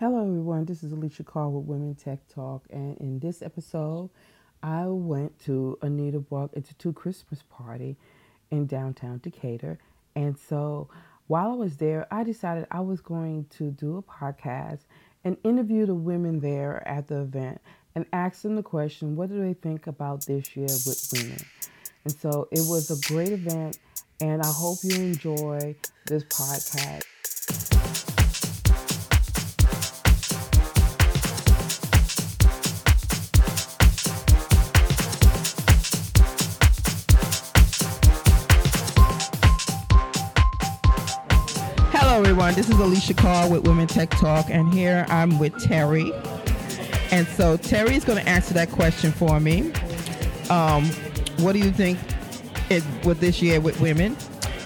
Hello, everyone. This is Alicia Carr with Women Tech Talk, and in this episode, I went to Anita Borg Institute Christmas party in downtown Decatur, and so while I was there, I decided I was going to do a podcast and interview the women there at the event and ask them the question, what do they think about this year with women? And so it was a great event, and I hope you enjoy this podcast. Everyone. This is Alicia Carr with Women Tech Talk, and here I'm with Terry. And so Terry is going to answer that question for me. Um, what do you think is with this year with women?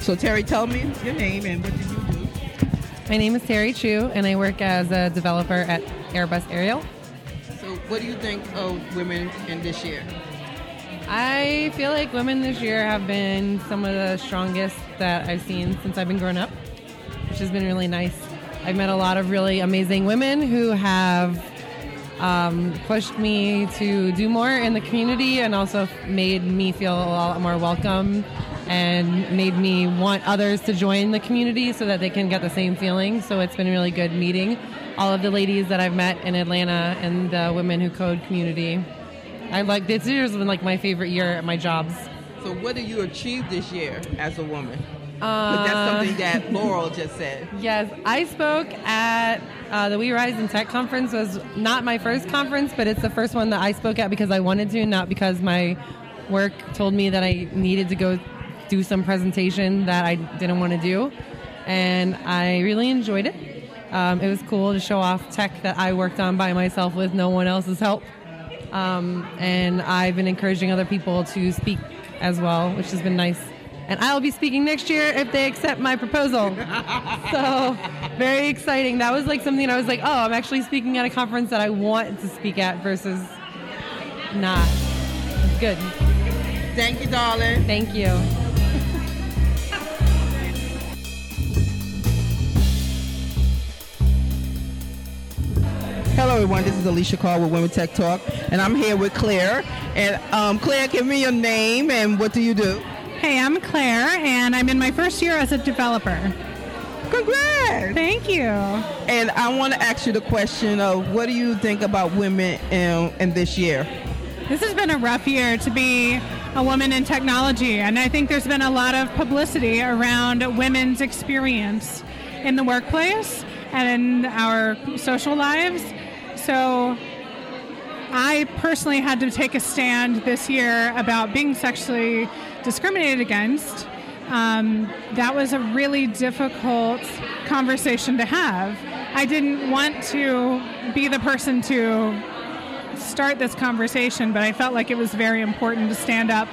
So Terry, tell me your name and what did you do? My name is Terry Chu, and I work as a developer at Airbus Aerial. So what do you think of women in this year? I feel like women this year have been some of the strongest that I've seen since I've been growing up, which has been really nice. I've met a lot of really amazing women who have um, pushed me to do more in the community and also made me feel a lot more welcome and made me want others to join the community so that they can get the same feeling. So it's been really good meeting all of the ladies that I've met in Atlanta and the women who code community. I like this year's been like my favorite year at my jobs. So what did you achieve this year as a woman? That's something that Laurel just said. Yes, I spoke at uh, the We Rise in Tech conference. was not my first conference, but it's the first one that I spoke at because I wanted to, not because my work told me that I needed to go do some presentation that I didn't want to do. And I really enjoyed it. Um, it was cool to show off tech that I worked on by myself with no one else's help. Um, and I've been encouraging other people to speak as well, which has been nice. And I'll be speaking next year if they accept my proposal. so, very exciting. That was like something I was like, oh, I'm actually speaking at a conference that I want to speak at versus not. It's good. Thank you, darling. Thank you. Hello, everyone. This is Alicia Carr with Women Tech Talk, and I'm here with Claire. And um, Claire, give me your name and what do you do? Hey, I'm Claire, and I'm in my first year as a developer. Congrats! Thank you. And I want to ask you the question of what do you think about women in, in this year? This has been a rough year to be a woman in technology, and I think there's been a lot of publicity around women's experience in the workplace and in our social lives. So I personally had to take a stand this year about being sexually discriminated against. Um, that was a really difficult conversation to have. I didn't want to be the person to start this conversation, but I felt like it was very important to stand up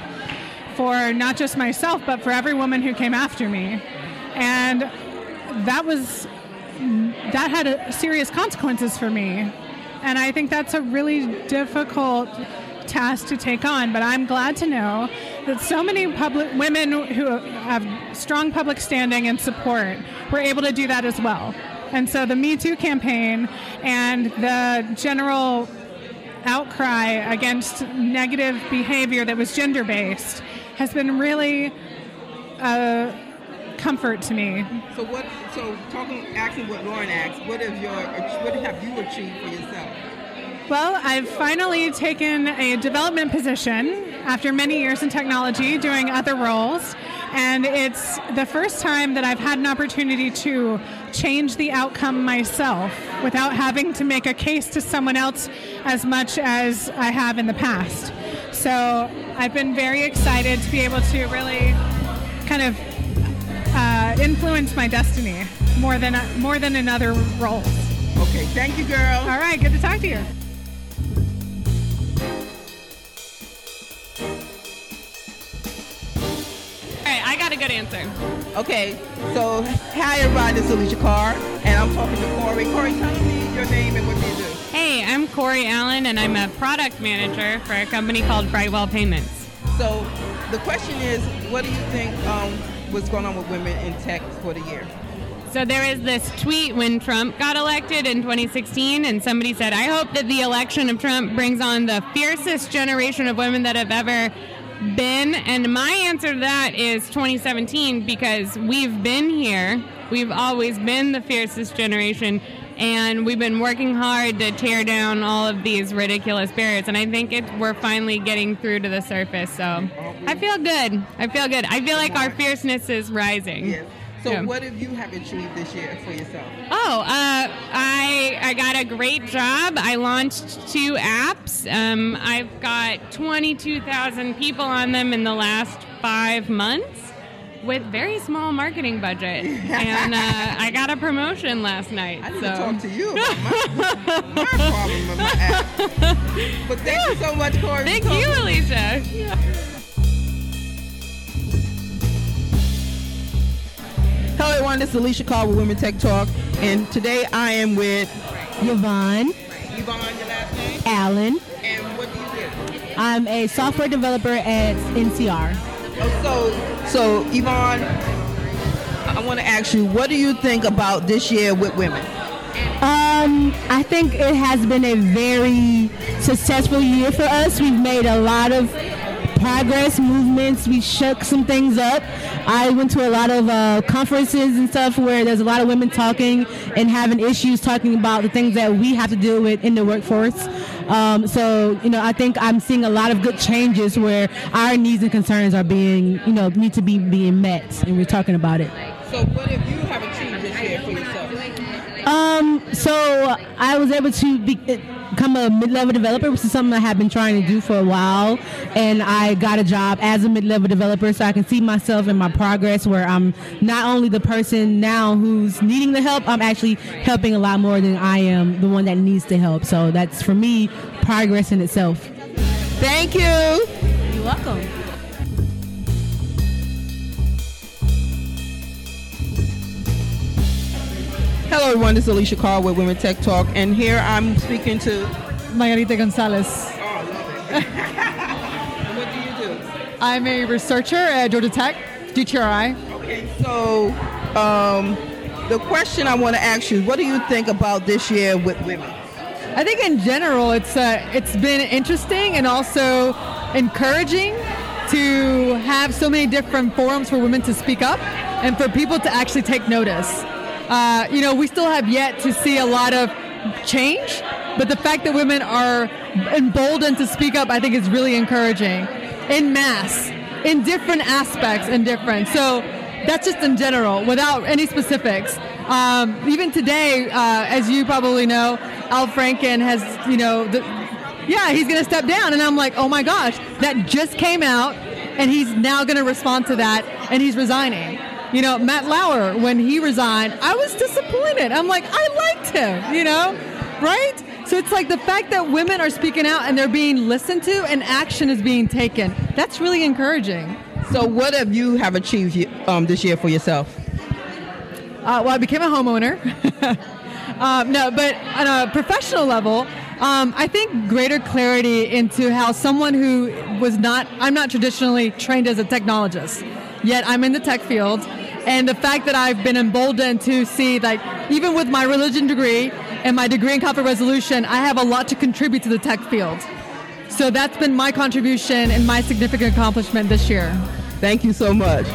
for not just myself, but for every woman who came after me. And that was that had a, serious consequences for me. And I think that's a really difficult task to take on. But I'm glad to know that so many public women who have strong public standing and support were able to do that as well. And so the Me Too campaign and the general outcry against negative behavior that was gender based has been really a comfort to me. So what? So talking, asking what Lauren asked, what have your, what have you achieved for yourself? Well, I've finally taken a development position after many years in technology, doing other roles, and it's the first time that I've had an opportunity to change the outcome myself without having to make a case to someone else as much as I have in the past. So I've been very excited to be able to really kind of uh, influence my destiny more than more than in other roles. Okay, thank you, girl. All right, good to talk to you. A good answer. Okay, so hi everybody, this is Alicia Carr, and I'm talking to Corey. Corey, tell me your name and what you do. Hey, I'm Corey Allen, and I'm a product manager for a company called Brightwell Payments. So the question is, what do you think um, what's going on with women in tech for the year? So there is this tweet when Trump got elected in 2016, and somebody said, I hope that the election of Trump brings on the fiercest generation of women that have ever been. And my answer to that is 2017 because we've been here. We've always been the fiercest generation and we've been working hard to tear down all of these ridiculous barriers and i think it, we're finally getting through to the surface so i feel good i feel good i feel like our fierceness is rising. So, Yeah. what have you have achieved this year for yourself? Oh, uh, I I got a great job. I launched two apps. Um, I've got 22,000 people on them in the last five months with very small marketing budget, and uh, I got a promotion last night. I need so. to talk to you about my, my problem with my app. But thank you so much, Corey. Thank you, Alicia. Hello, everyone. This is Alicia Carr with Women Tech Talk, and today I am with Yvonne Yvonne. Your last name? Allen. And what do you do? I'm a software developer at NCR. Oh, so, so Yvonne, I want to ask you, what do you think about this year with women? Um, I think it has been a very successful year for us. We've made a lot of progress, movements. We shook some things up. I went to a lot of uh, conferences and stuff where there's a lot of women talking and having issues talking about the things that we have to deal with in the workforce. Um, so, you know, I think I'm seeing a lot of good changes where our needs and concerns are being, you know, need to be being met, and we're talking about it. So, what have you have achieved this year for yourself? Um, so I was able to be, become a mid-level developer, which is something I have been trying to do for a while. And I got a job as a mid-level developer, so I can see myself in my progress, where I'm not only the person now who's needing the help, I'm actually helping a lot more than I am the one that needs the help. So that's for me progress in itself. Thank you. You're welcome. Hello, everyone. This is Alicia Carr with Women Tech Talk, and here I'm speaking to. Margarita Gonzalez. Oh, I love it. what do you do? I'm a researcher at Georgia Tech, GTRI. Okay, so um, the question I want to ask you: What do you think about this year with women? I think in general, it's uh, it's been interesting and also encouraging to have so many different forums for women to speak up and for people to actually take notice. Uh, you know, we still have yet to see a lot of change, but the fact that women are emboldened to speak up, I think, is really encouraging in mass, in different aspects, and different. So that's just in general, without any specifics. Um, even today, uh, as you probably know, Al Franken has, you know, the, yeah, he's going to step down. And I'm like, oh my gosh, that just came out, and he's now going to respond to that, and he's resigning. You know, Matt Lauer, when he resigned, I was disappointed. I'm like, I liked him, you know, right? So it's like the fact that women are speaking out and they're being listened to and action is being taken. That's really encouraging. So, what have you have achieved um, this year for yourself? Uh, well, I became a homeowner. um, no, but on a professional level, um, I think greater clarity into how someone who was not, I'm not traditionally trained as a technologist, yet I'm in the tech field. And the fact that I've been emboldened to see, like, even with my religion degree and my degree in conflict resolution, I have a lot to contribute to the tech field. So that's been my contribution and my significant accomplishment this year. Thank you so much.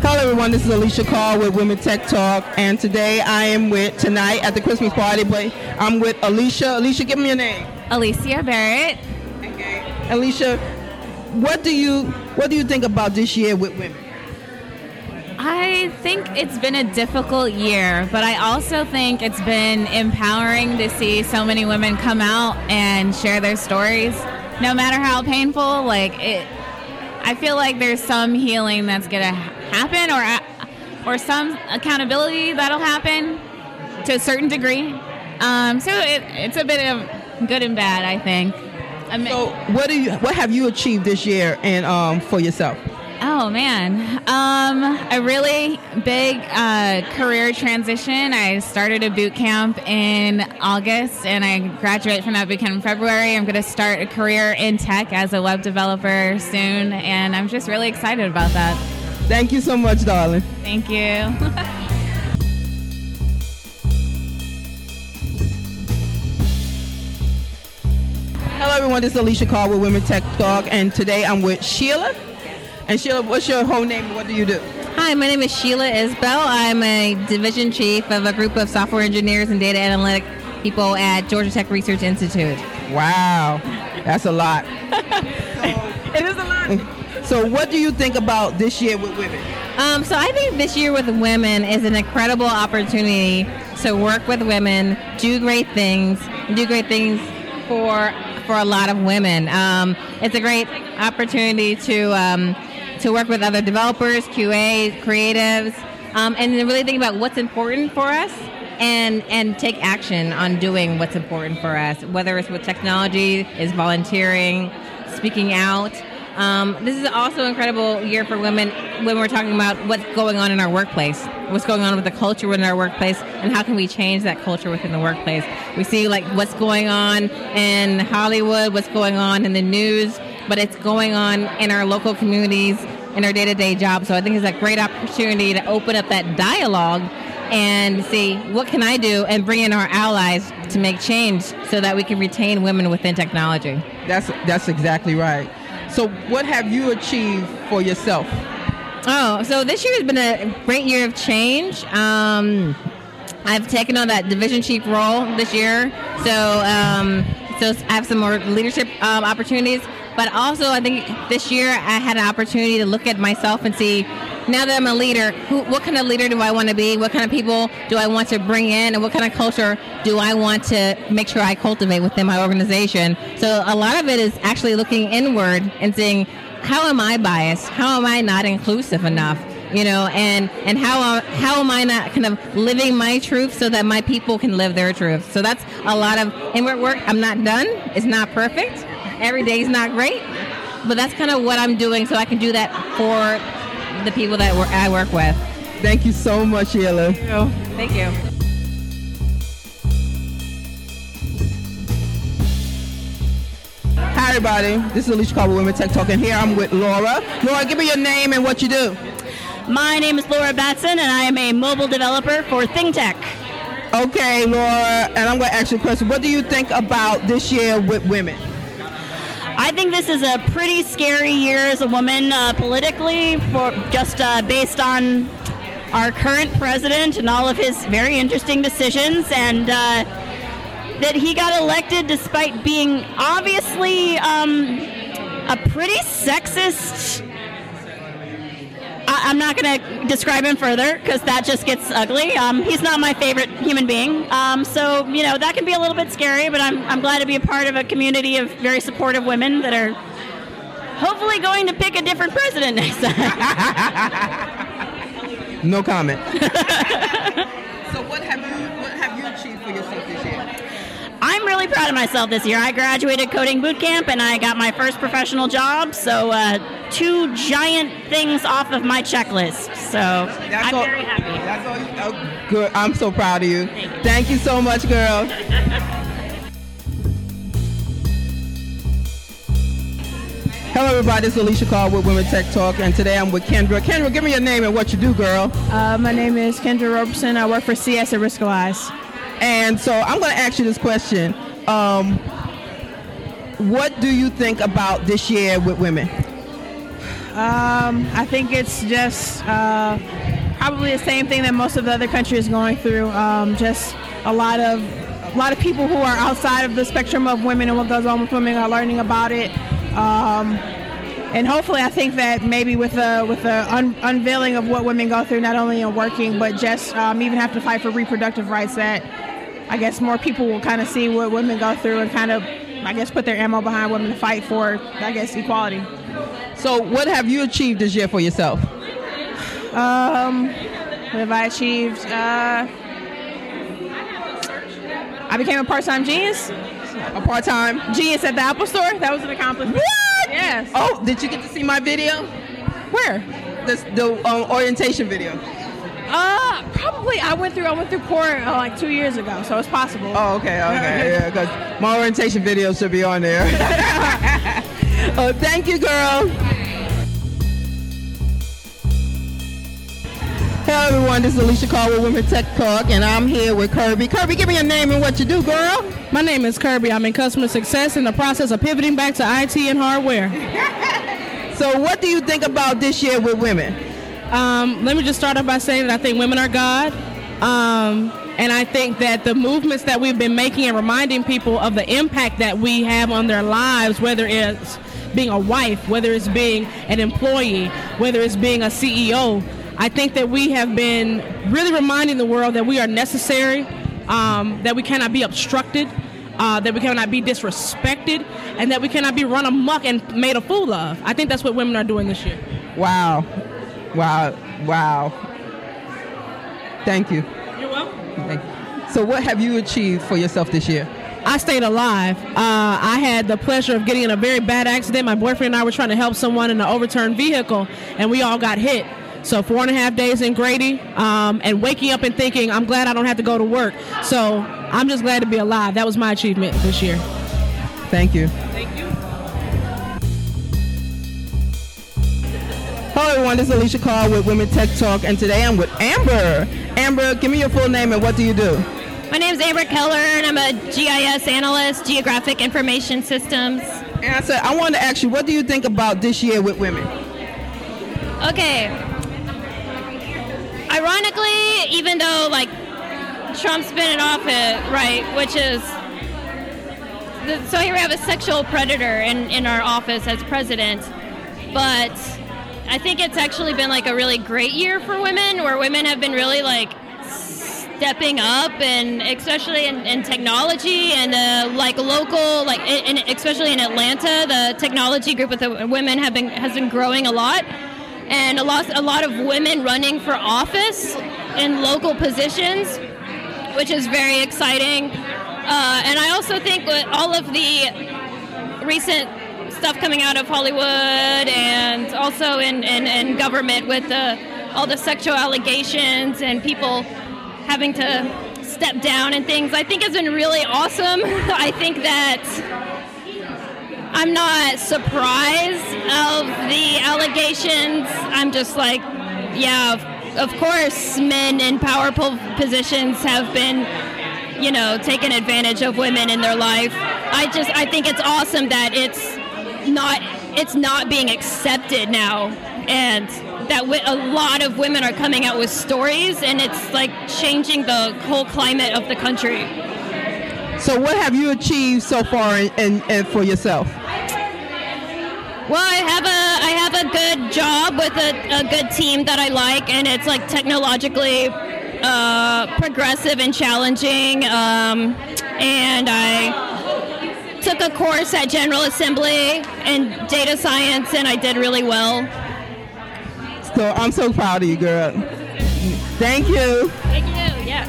Hello, everyone. This is Alicia Carr with Women Tech Talk, and today I am with tonight at the Christmas party. But I'm with Alicia. Alicia, give me your name. Alicia Barrett. Alicia, what do you what do you think about this year with women? I think it's been a difficult year, but I also think it's been empowering to see so many women come out and share their stories, no matter how painful. Like it, I feel like there's some healing that's gonna happen, or or some accountability that'll happen to a certain degree. Um, so it, it's a bit of good and bad, I think. I mean, So, what do you what have you achieved this year and um, for yourself? Oh man, um, a really big uh, career transition. I started a boot camp in August, and I graduate from that boot camp in February. I'm going to start a career in tech as a web developer soon, and I'm just really excited about that. Thank you so much, darling. Thank you. everyone. This is Alicia Carr with Women Tech Talk, and today I'm with Sheila. And Sheila, what's your whole name? and What do you do? Hi, my name is Sheila Isbell. I'm a division chief of a group of software engineers and data analytic people at Georgia Tech Research Institute. Wow, that's a lot. It is a lot. So, what do you think about this year with women? Um, so I think this year with women is an incredible opportunity to work with women, do great things, do great things for for a lot of women. Um, it's a great opportunity to um, to work with other developers, QA, creatives, um, and really think about what's important for us and and take action on doing what's important for us, whether it's with technology, is volunteering, speaking out. Um, this is also an incredible year for women when we're talking about what's going on in our workplace, what's going on with the culture within our workplace, and how can we change that culture within the workplace. We see like what's going on in Hollywood, what's going on in the news, but it's going on in our local communities, in our day-to-day jobs. So I think it's a great opportunity to open up that dialogue and see what can I do and bring in our allies to make change so that we can retain women within technology. That's that's exactly right. So, what have you achieved for yourself? Oh, so this year has been a great year of change. Um, I've taken on that division chief role this year, so um, so I have some more leadership um, opportunities. But also, I think this year I had an opportunity to look at myself and see. Now that I'm a leader, who, what kind of leader do I want to be? What kind of people do I want to bring in? And what kind of culture do I want to make sure I cultivate within my organization? So a lot of it is actually looking inward and seeing how am I biased? How am I not inclusive enough? You know, and and how how am I not kind of living my truth so that my people can live their truth? So that's a lot of inward work. I'm not done. It's not perfect. Every day is not great, but that's kind of what I'm doing so I can do that for the people that I work with. Thank you so much, Sheila. Thank you. Hi, everybody. This is Alicia Carver, with Women Tech Talk, and here I'm with Laura. Laura, give me your name and what you do. My name is Laura Batson, and I am a mobile developer for ThinkTech. Okay, Laura, and I'm going to ask you a question. What do you think about this year with women? I think this is a pretty scary year as a woman uh, politically, for just uh, based on our current president and all of his very interesting decisions, and uh, that he got elected despite being obviously um, a pretty sexist. I- I'm not going to describe him further because that just gets ugly. Um, he's not my favorite human being. Um, so, you know, that can be a little bit scary, but I'm, I'm glad to be a part of a community of very supportive women that are hopefully going to pick a different president next time. No comment. so, what have you what have you achieved for yourself this year? I'm really proud of myself this year. I graduated coding boot camp and I got my first professional job. So, uh, two giant things off of my checklist. So, I'm all- very happy. That's all. You, oh, good. I'm so proud of you. Thank you so much, girl. Hello, everybody. This is Alicia Carr with Women Tech Talk, and today I'm with Kendra. Kendra, give me your name and what you do, girl. Uh, my name is Kendra Roberson. I work for CS at Riskalyze. And so I'm going to ask you this question. Um, what do you think about this year with women? Um, I think it's just uh, probably the same thing that most of the other countries is going through. Um, just a lot of a lot of people who are outside of the spectrum of women and what goes on with women are learning about it. Um, and hopefully, I think that maybe with the with the un- unveiling of what women go through, not only in working but just um, even have to fight for reproductive rights, that I guess more people will kind of see what women go through and kind of, I guess, put their ammo behind women to fight for, I guess, equality. So, what have you achieved this year for yourself? Um, what have I achieved? Uh, I became a part-time genius. A part-time genius at the Apple Store. That was an accomplishment. What? Yes. Oh, did you get to see my video? Where? This, the um, orientation video. Uh, probably I went through I went through court uh, like two years ago, so it's possible. Oh, okay, okay, yeah, because my orientation video should be on there. oh, thank you, girl. Hello, everyone. This is Alicia Carr with Women Tech Talk, and I'm here with Kirby. Kirby, give me your name and what you do, girl. My name is Kirby. I'm in customer success in the process of pivoting back to IT and hardware. so, what do you think about this year with women? Um, let me just start off by saying that I think women are God. Um, and I think that the movements that we've been making and reminding people of the impact that we have on their lives, whether it's being a wife, whether it's being an employee, whether it's being a CEO, I think that we have been really reminding the world that we are necessary, um, that we cannot be obstructed, uh, that we cannot be disrespected, and that we cannot be run amok and made a fool of. I think that's what women are doing this year. Wow. Wow. Wow. Thank you. You're welcome. Thank you. So, what have you achieved for yourself this year? I stayed alive. Uh, I had the pleasure of getting in a very bad accident. My boyfriend and I were trying to help someone in an overturned vehicle, and we all got hit. So four and a half days in Grady, um, and waking up and thinking, I'm glad I don't have to go to work. So I'm just glad to be alive. That was my achievement this year. Thank you. Thank you. Hello, everyone. This is Alicia Carr with Women Tech Talk, and today I'm with Amber. Amber, give me your full name and what do you do? My name is Amber Keller, and I'm a GIS analyst, Geographic Information Systems. And I said, I wanted to ask you, what do you think about this year with women? Okay, ironically, even though like Trump's been in office, uh, right, which is so here we have a sexual predator in, in our office as president, but I think it's actually been like a really great year for women, where women have been really like stepping up, and especially in, in technology and uh, like local, like in, especially in Atlanta, the technology group with the women have been has been growing a lot and a lot, a lot of women running for office in local positions, which is very exciting. Uh, and I also think with all of the recent stuff coming out of Hollywood and also in, in, in government with the, all the sexual allegations and people having to step down and things, I think has been really awesome. I think that I'm not surprised of the allegations. I'm just like, yeah, of, of course, men in powerful positions have been, you know, taking advantage of women in their life. I just, I think it's awesome that it's not, it's not being accepted now, and that a lot of women are coming out with stories, and it's like changing the whole climate of the country. So, what have you achieved so far and, in for yourself? Well, I have a I have a good job with a, a good team that I like, and it's like technologically uh, progressive and challenging. Um, and I took a course at General Assembly in data science, and I did really well. So I'm so proud of you, girl. Thank you. Thank you. Yeah.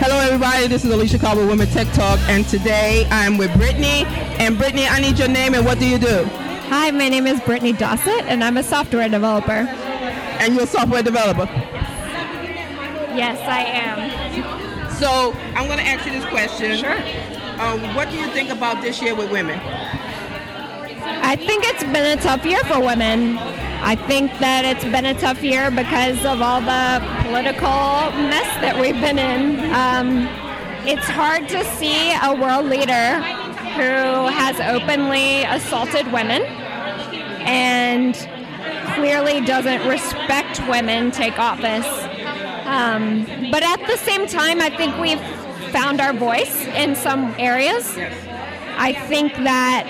Hello, everybody. This is Alicia Carver, Women Tech Talk, and today I'm with Brittany. And Brittany, I need your name and what do you do? Hi, my name is Brittany Dossett, and I'm a software developer. And you're a software developer? Yes, I am. So I'm going to ask you this question. Sure. Um, what do you think about this year with women? I think it's been a tough year for women. I think that it's been a tough year because of all the political mess that we've been in. Um, it's hard to see a world leader who has openly assaulted women and clearly doesn't respect women take office. Um, but at the same time, I think we've found our voice in some areas. I think that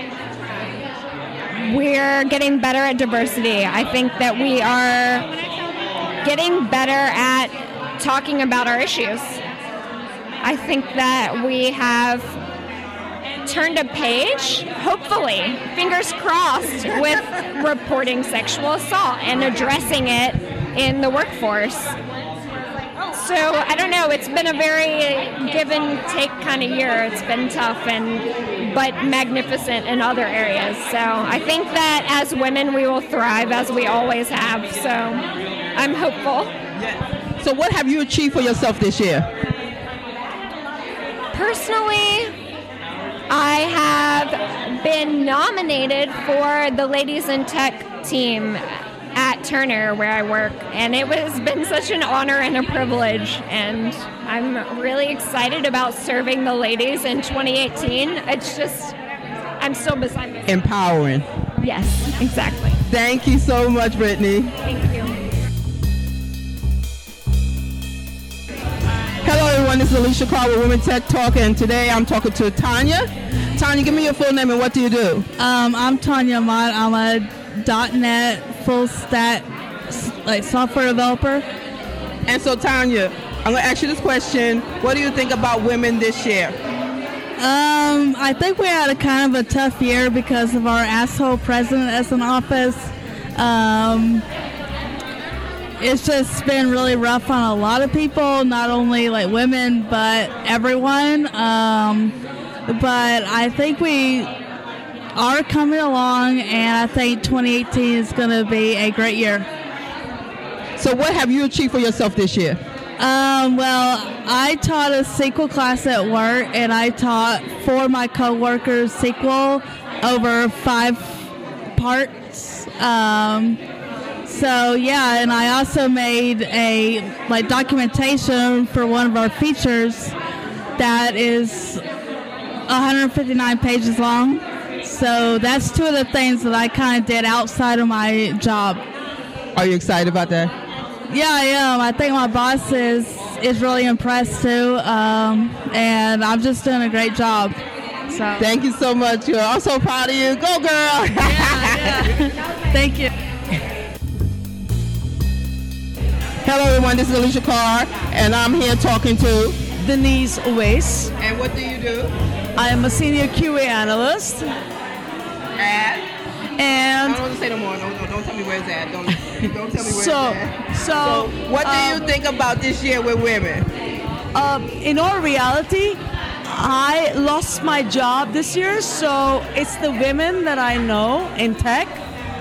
we're getting better at diversity. I think that we are getting better at talking about our issues. I think that we have turned a page, hopefully, fingers crossed, with reporting sexual assault and addressing it in the workforce. So I don't know, it's been a very give and take kind of year. It's been tough and but magnificent in other areas. So I think that as women, we will thrive as we always have. So I'm hopeful. So, what have you achieved for yourself this year? Personally, I have been nominated for the Ladies in Tech team Turner where I work, and it has been such an honor and a privilege. And I'm really excited about serving the ladies in 2018. It's just, I'm so beside myself. Empowering. Yes, exactly. Thank you so much, Brittany. Thank you. Hello, everyone. This is Alicia Carr with Women Tech Talk, and today I'm talking to Tanya. Tanya, give me your full name and what do you do? Um, I'm Tanya Ahmad. I'm a .NET full stack like software developer. And so, Tanya, I'm going to ask you this question: What do you think about women this year? Um, I think we had a kind of a tough year because of our asshole president as an office. Um, it's just been really rough on a lot of people, not only like women, but everyone. Um, but I think we are coming along, and I think 2018 is going to be a great year. So, what have you achieved for yourself this year? Um, well, I taught a SQL class at work, and I taught for my coworkers SQL over five parts. Um, so yeah, and I also made a like documentation for one of our features that is 159 pages long. So that's two of the things that I kind of did outside of my job. Are you excited about that? Yeah, I am. I think my boss is is really impressed too, um, and I'm just doing a great job. So Thank you so much. You're I'm so proud of you. Go, girl. yeah, yeah. Thank you. Hello, everyone. This is Alicia Carr, and I'm here talking to Denise Uwais. And what do you do? I am a senior QA analyst. At? And I don't want to say no more. No, no, don't tell me where it's at. Don't, don't tell me where So- it's at. so, what do um, you think about this year with women? Uh, in all reality, I lost my job this year, so it's the women that I know in tech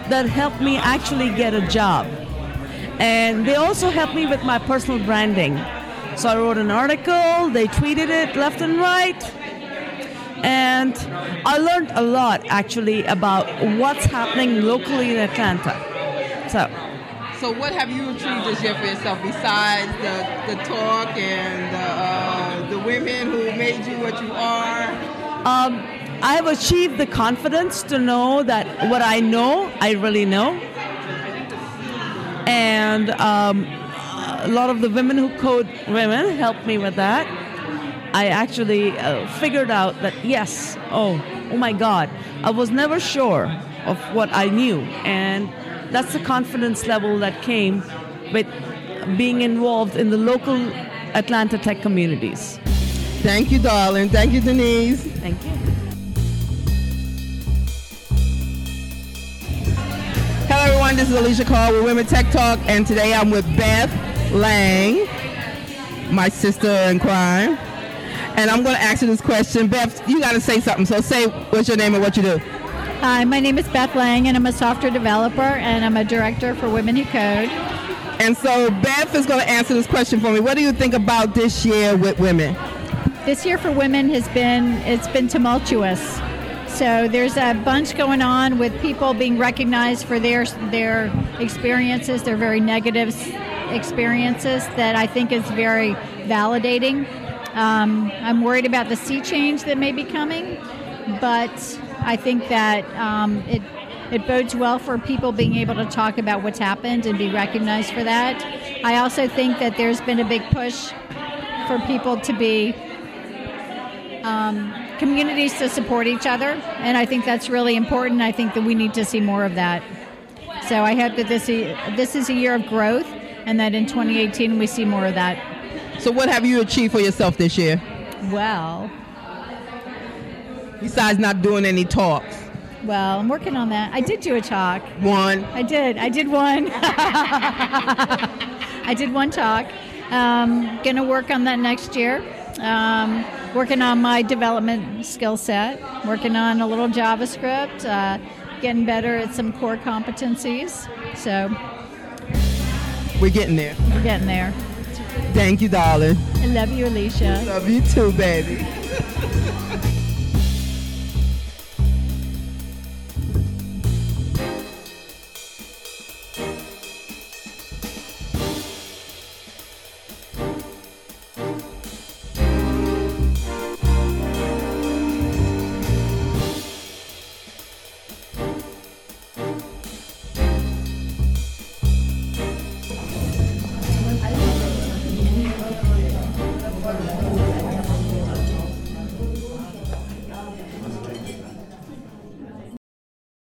that helped me actually get a job. And they also helped me with my personal branding. So I wrote an article, they tweeted it left and right. And I learned a lot actually about what's happening locally in Atlanta. So So, what have you achieved this year for yourself besides the, the talk and the, uh, the women who made you what you are? Um, I have achieved the confidence to know that what I know, I really know. And um, a lot of the women who code women helped me with that. I actually uh, figured out that yes, oh, oh my God, I was never sure of what I knew, and that's the confidence level that came with being involved in the local Atlanta tech communities. Thank you, darling. Thank you, Denise. Thank you. Hello, everyone. This is Alicia Carr with Women Tech Talk, and today I'm with Beth Lang, my sister in crime. And I'm going to ask you this question. Beth, you got to say something. So say what's your name and what you do. Hi, my name is Beth Lang, and I'm a software developer, and I'm a director for Women Who Code. And so Beth is going to answer this question for me. What do you think about this year with women? This year for women has been it's been tumultuous. So there's a bunch going on with people being recognized for their their experiences, their very negative experiences that I think is very validating. Um, I'm worried about the sea change that may be coming, but I think that um, it it bodes well for people being able to talk about what's happened and be recognized for that. I also think that there's been a big push for people to be um, communities to support each other, and I think that's really important. I think that we need to see more of that. So I hope that this this is a year of growth, and that in 2018 we see more of that. So what have you achieved for yourself this year? Well, besides not doing any talks. Well, I'm working on that. I did do a talk. One. I did. I did one. I did one talk. Um, gonna work on that next year. Um, working on my development skill set. Working on a little JavaScript. Uh, getting better at some core competencies. So. We're getting there. We're getting there. Thank you, darling. I love you, Alicia. Love you too, baby.